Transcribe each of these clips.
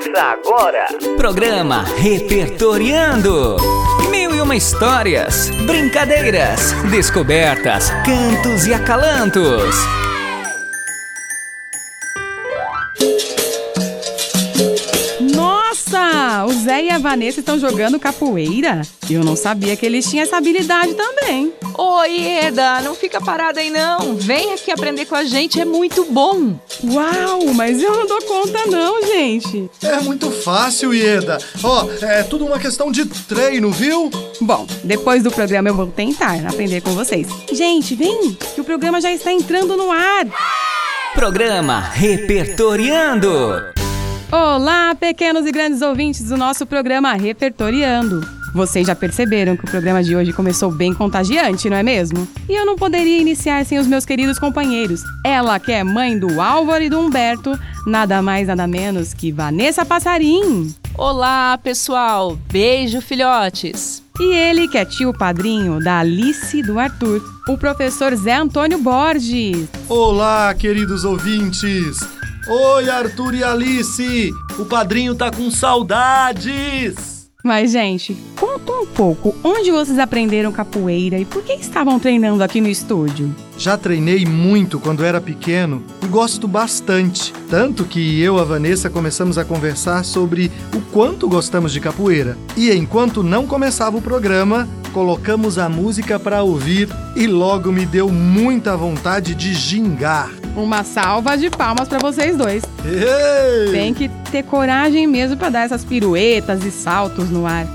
Ouça agora. Programa Repertoriando. Mil e uma histórias, brincadeiras, descobertas, cantos e acalantos. Vanessa estão jogando capoeira? Eu não sabia que eles tinham essa habilidade também. Oi, Eda, não fica parada aí não. Vem aqui aprender com a gente, é muito bom. Uau, mas eu não dou conta não, gente. É muito fácil, Ieda. Ó, é tudo uma questão de treino, viu? Bom, depois do programa eu vou tentar aprender com vocês. Gente, vem, que o programa já está entrando no ar. Programa Repertoriando. Olá, pequenos e grandes ouvintes do nosso programa Repertoriando. Vocês já perceberam que o programa de hoje começou bem contagiante, não é mesmo? E eu não poderia iniciar sem os meus queridos companheiros. Ela que é mãe do Álvaro e do Humberto, nada mais nada menos que Vanessa Passarim. Olá, pessoal. Beijo, filhotes. E ele que é tio padrinho da Alice e do Arthur, o professor Zé Antônio Borges. Olá, queridos ouvintes. Oi, Arthur e Alice. O padrinho tá com saudades. Mas, gente, conta um pouco onde vocês aprenderam capoeira e por que estavam treinando aqui no estúdio. Já treinei muito quando era pequeno e gosto bastante. Tanto que eu e a Vanessa começamos a conversar sobre o quanto gostamos de capoeira. E enquanto não começava o programa, colocamos a música para ouvir e logo me deu muita vontade de gingar. Uma salva de palmas para vocês dois. Ei! Tem que ter coragem mesmo para dar essas piruetas e saltos no ar.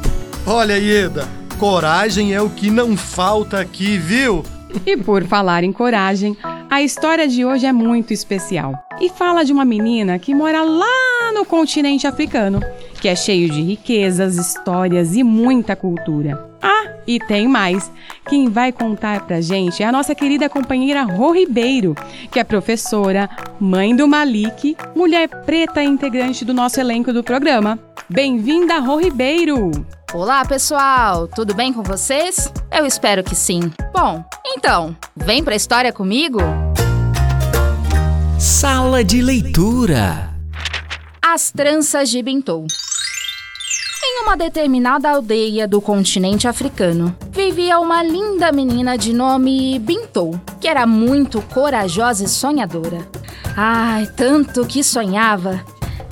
Olha, Ieda, coragem é o que não falta aqui, viu? E por falar em coragem, a história de hoje é muito especial e fala de uma menina que mora lá no continente africano, que é cheio de riquezas, histórias e muita cultura. Ah, e tem mais. Quem vai contar pra gente é a nossa querida companheira Rô Ribeiro, que é professora, mãe do Malik, mulher preta integrante do nosso elenco do programa. Bem-vinda, Rô Ribeiro! Olá, pessoal! Tudo bem com vocês? Eu espero que sim. Bom, então, vem pra história comigo? Sala de leitura. As tranças de Bintou. Uma determinada aldeia do continente africano, vivia uma linda menina de nome Bintou, que era muito corajosa e sonhadora. Ai, tanto que sonhava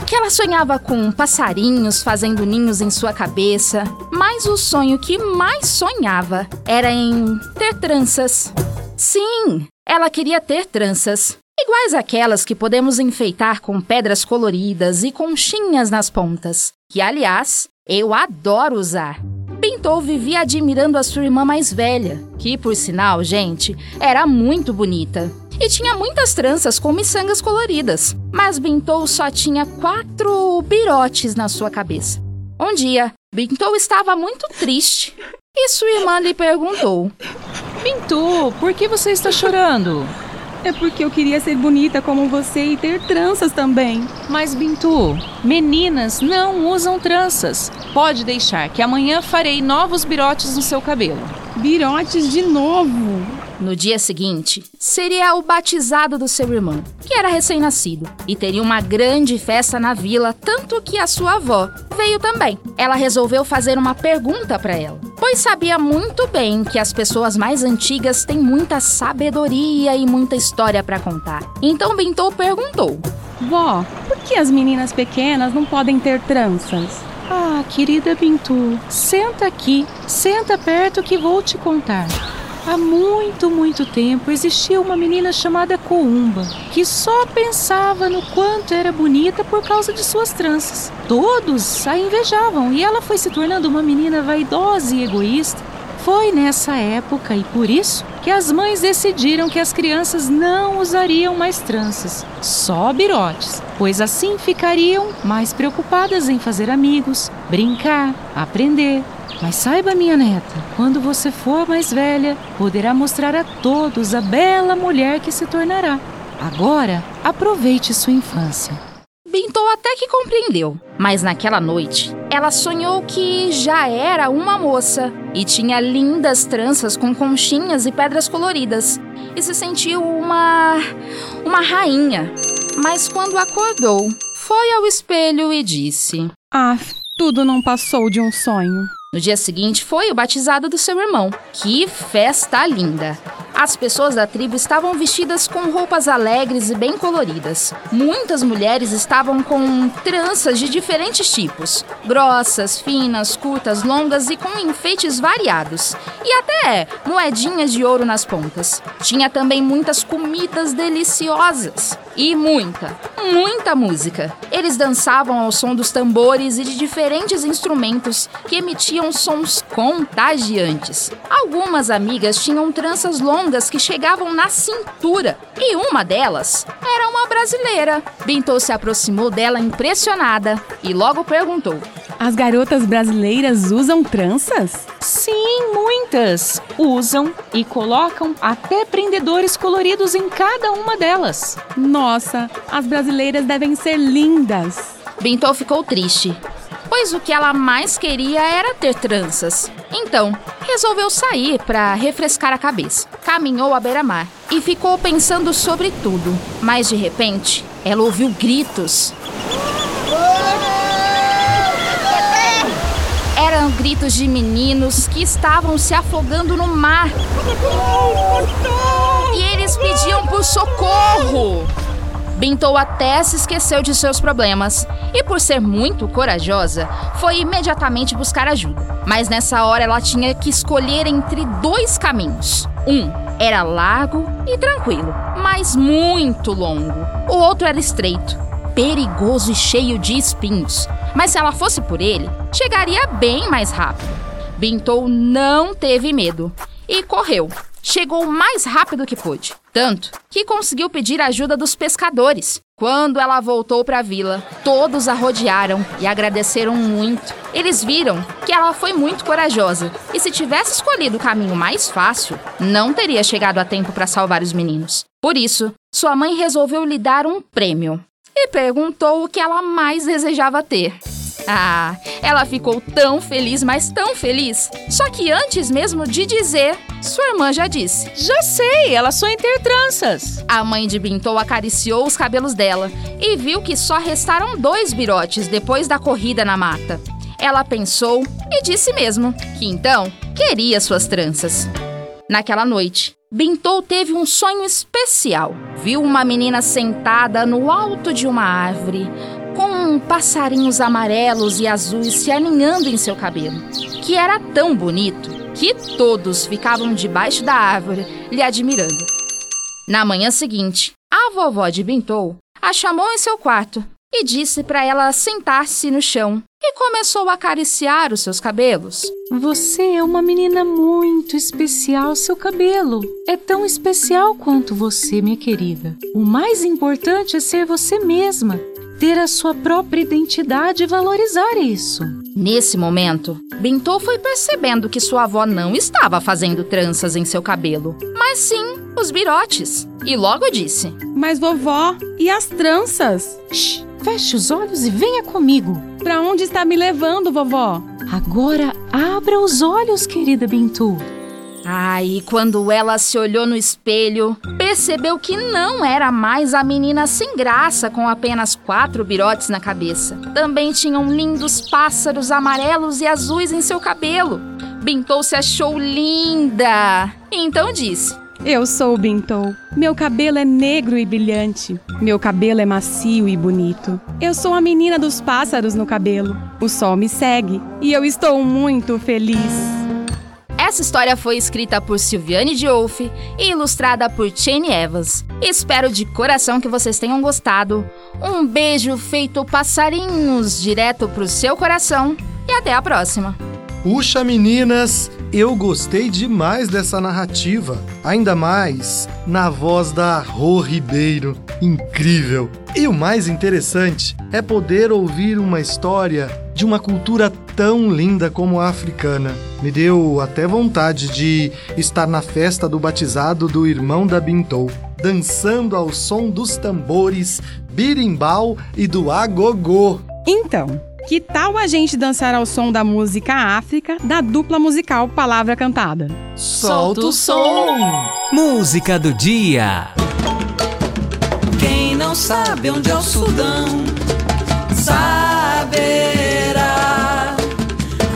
que ela sonhava com passarinhos fazendo ninhos em sua cabeça, mas o sonho que mais sonhava era em ter tranças. Sim, ela queria ter tranças, iguais àquelas que podemos enfeitar com pedras coloridas e conchinhas nas pontas, que aliás, eu adoro usar. Pintou vivia admirando a sua irmã mais velha, que por sinal, gente, era muito bonita e tinha muitas tranças com miçangas coloridas. Mas Bintou só tinha quatro birotes na sua cabeça. Um dia, Bintou estava muito triste e sua irmã lhe perguntou: Bintu, por que você está chorando? É porque eu queria ser bonita como você e ter tranças também. Mas, Bintu, meninas não usam tranças. Pode deixar que amanhã farei novos birotes no seu cabelo. Birotes de novo. No dia seguinte, seria o batizado do seu irmão, que era recém-nascido, e teria uma grande festa na vila, tanto que a sua avó veio também. Ela resolveu fazer uma pergunta para ela, pois sabia muito bem que as pessoas mais antigas têm muita sabedoria e muita história para contar. Então Bintou perguntou: Vó, por que as meninas pequenas não podem ter tranças? Ah, querida Bintu, senta aqui, senta perto que vou te contar. Há muito, muito tempo existia uma menina chamada Coumba, que só pensava no quanto era bonita por causa de suas tranças. Todos a invejavam e ela foi se tornando uma menina vaidosa e egoísta. Foi nessa época e por isso que as mães decidiram que as crianças não usariam mais tranças, só birotes, pois assim ficariam mais preocupadas em fazer amigos, brincar, aprender mas saiba, minha neta, quando você for mais velha, poderá mostrar a todos a bela mulher que se tornará. Agora, aproveite sua infância. Bintou até que compreendeu, mas naquela noite ela sonhou que já era uma moça e tinha lindas tranças com conchinhas e pedras coloridas e se sentiu uma uma rainha. Mas quando acordou, foi ao espelho e disse: Ah, tudo não passou de um sonho. No dia seguinte foi o batizado do seu irmão. Que festa linda! As pessoas da tribo estavam vestidas com roupas alegres e bem coloridas. Muitas mulheres estavam com tranças de diferentes tipos: grossas, finas, curtas, longas e com enfeites variados. E até moedinhas de ouro nas pontas. Tinha também muitas comidas deliciosas. E muita, muita música. Eles dançavam ao som dos tambores e de diferentes instrumentos que emitiam sons contagiantes. Algumas amigas tinham tranças longas que chegavam na cintura e uma delas era uma brasileira. Bintô se aproximou dela impressionada e logo perguntou: As garotas brasileiras usam tranças? Sim, muitas. Usam e colocam até prendedores coloridos em cada uma delas. Nossa, as brasileiras devem ser lindas. Bintô ficou triste, pois o que ela mais queria era ter tranças. Então, resolveu sair para refrescar a cabeça. Caminhou à beira-mar e ficou pensando sobre tudo. Mas de repente, ela ouviu gritos. Gritos de meninos que estavam se afogando no mar. E eles pediam por socorro. Bintou até se esqueceu de seus problemas e, por ser muito corajosa, foi imediatamente buscar ajuda. Mas nessa hora ela tinha que escolher entre dois caminhos. Um era largo e tranquilo, mas muito longo. O outro era estreito, perigoso e cheio de espinhos. Mas se ela fosse por ele, chegaria bem mais rápido. Bintou não teve medo e correu. Chegou mais rápido que pôde, tanto que conseguiu pedir ajuda dos pescadores. Quando ela voltou para a vila, todos a rodearam e agradeceram muito. Eles viram que ela foi muito corajosa e, se tivesse escolhido o caminho mais fácil, não teria chegado a tempo para salvar os meninos. Por isso, sua mãe resolveu lhe dar um prêmio e perguntou o que ela mais desejava ter. Ah, ela ficou tão feliz, mas tão feliz. Só que antes mesmo de dizer, sua irmã já disse. Já sei, ela sonha em ter tranças. A mãe de Bintou acariciou os cabelos dela e viu que só restaram dois birotes depois da corrida na mata. Ela pensou e disse mesmo que então queria suas tranças. Naquela noite, Bintou teve um sonho especial. Viu uma menina sentada no alto de uma árvore, com passarinhos amarelos e azuis se aninhando em seu cabelo, que era tão bonito que todos ficavam debaixo da árvore lhe admirando. Na manhã seguinte, a vovó de Bintou a chamou em seu quarto e disse para ela sentar-se no chão e começou a acariciar os seus cabelos. Você é uma menina muito especial, seu cabelo. É tão especial quanto você, minha querida. O mais importante é ser você mesma ter a sua própria identidade e valorizar isso. Nesse momento, Bintou foi percebendo que sua avó não estava fazendo tranças em seu cabelo, mas sim os birotes. E logo disse: Mas vovó, e as tranças? Shh, feche os olhos e venha comigo. Para onde está me levando, vovó? Agora abra os olhos, querida Bintu. Aí, quando ela se olhou no espelho, percebeu que não era mais a menina sem graça com apenas quatro birotes na cabeça. Também tinham lindos pássaros amarelos e azuis em seu cabelo. Bintou se achou linda. Então disse: Eu sou o Bintou. Meu cabelo é negro e brilhante. Meu cabelo é macio e bonito. Eu sou a menina dos pássaros no cabelo. O sol me segue e eu estou muito feliz. Essa história foi escrita por Silviane Diouf e ilustrada por Chane Evans. Espero de coração que vocês tenham gostado. Um beijo feito passarinhos direto pro seu coração e até a próxima. Puxa, meninas, eu gostei demais dessa narrativa. Ainda mais na voz da Rô Ribeiro. Incrível! E o mais interessante é poder ouvir uma história de uma cultura tão linda como a africana. Me deu até vontade de estar na festa do batizado do irmão da Bintou, dançando ao som dos tambores, birimbau e do agogô. Então, que tal a gente dançar ao som da música África da dupla musical Palavra Cantada? Solta o som! Música do dia. Quem não sabe onde é o Sudão, saberá.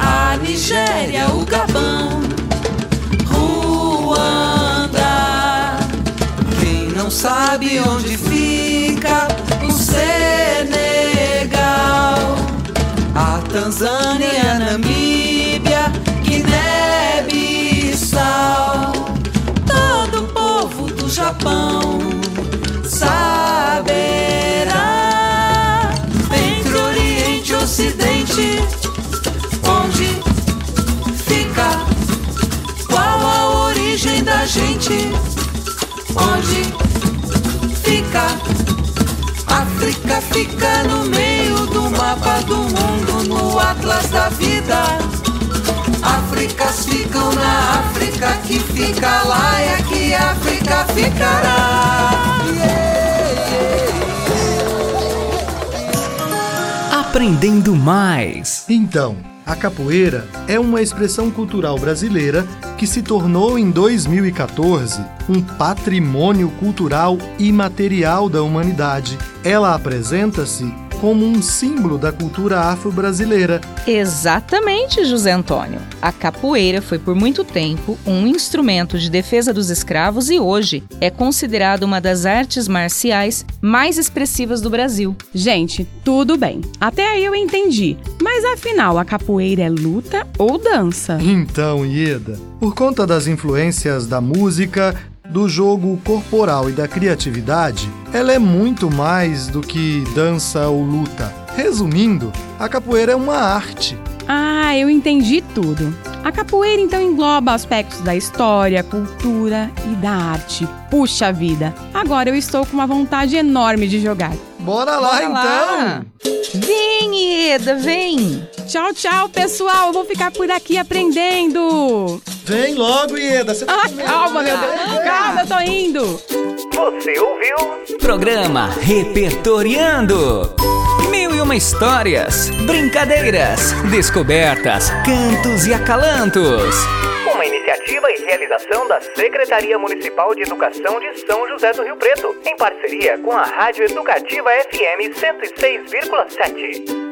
A Nigéria, o Gabão, Ruanda. Quem não sabe onde fica o Senegal, Tanzânia, Namíbia, Guiné-Bissau. Todo o povo do Japão saberá. Entre Oriente e Ocidente onde fica? Qual a origem da gente? Onde fica? África fica no meio mapa do mundo no atlas da vida Áfricas ficam na África que fica lá e aqui África ficará. Aprendendo mais. Então, a capoeira é uma expressão cultural brasileira que se tornou em 2014 um patrimônio cultural imaterial da humanidade. Ela apresenta-se como um símbolo da cultura afro-brasileira. Exatamente, José Antônio. A capoeira foi por muito tempo um instrumento de defesa dos escravos e hoje é considerada uma das artes marciais mais expressivas do Brasil. Gente, tudo bem. Até aí eu entendi. Mas afinal, a capoeira é luta ou dança? Então, Ieda, por conta das influências da música, do jogo corporal e da criatividade, ela é muito mais do que dança ou luta. Resumindo, a capoeira é uma arte. Ah, eu entendi tudo. A capoeira então engloba aspectos da história, cultura e da arte. Puxa vida, agora eu estou com uma vontade enorme de jogar. Bora lá Bora então! lá. Vem, Ieda, vem! Tchau, tchau, pessoal. Eu vou ficar por aqui aprendendo. Vem logo, Ieda! Você tá Ah, calma, meu Deus. Calma, eu tô indo. Você ouviu? Programa Repertoriando. Mil e uma histórias, brincadeiras, descobertas, cantos e acalantos. Uma iniciativa e realização da Secretaria Municipal de Educação de São José do Rio Preto, em parceria com a Rádio Educativa FM 106,7.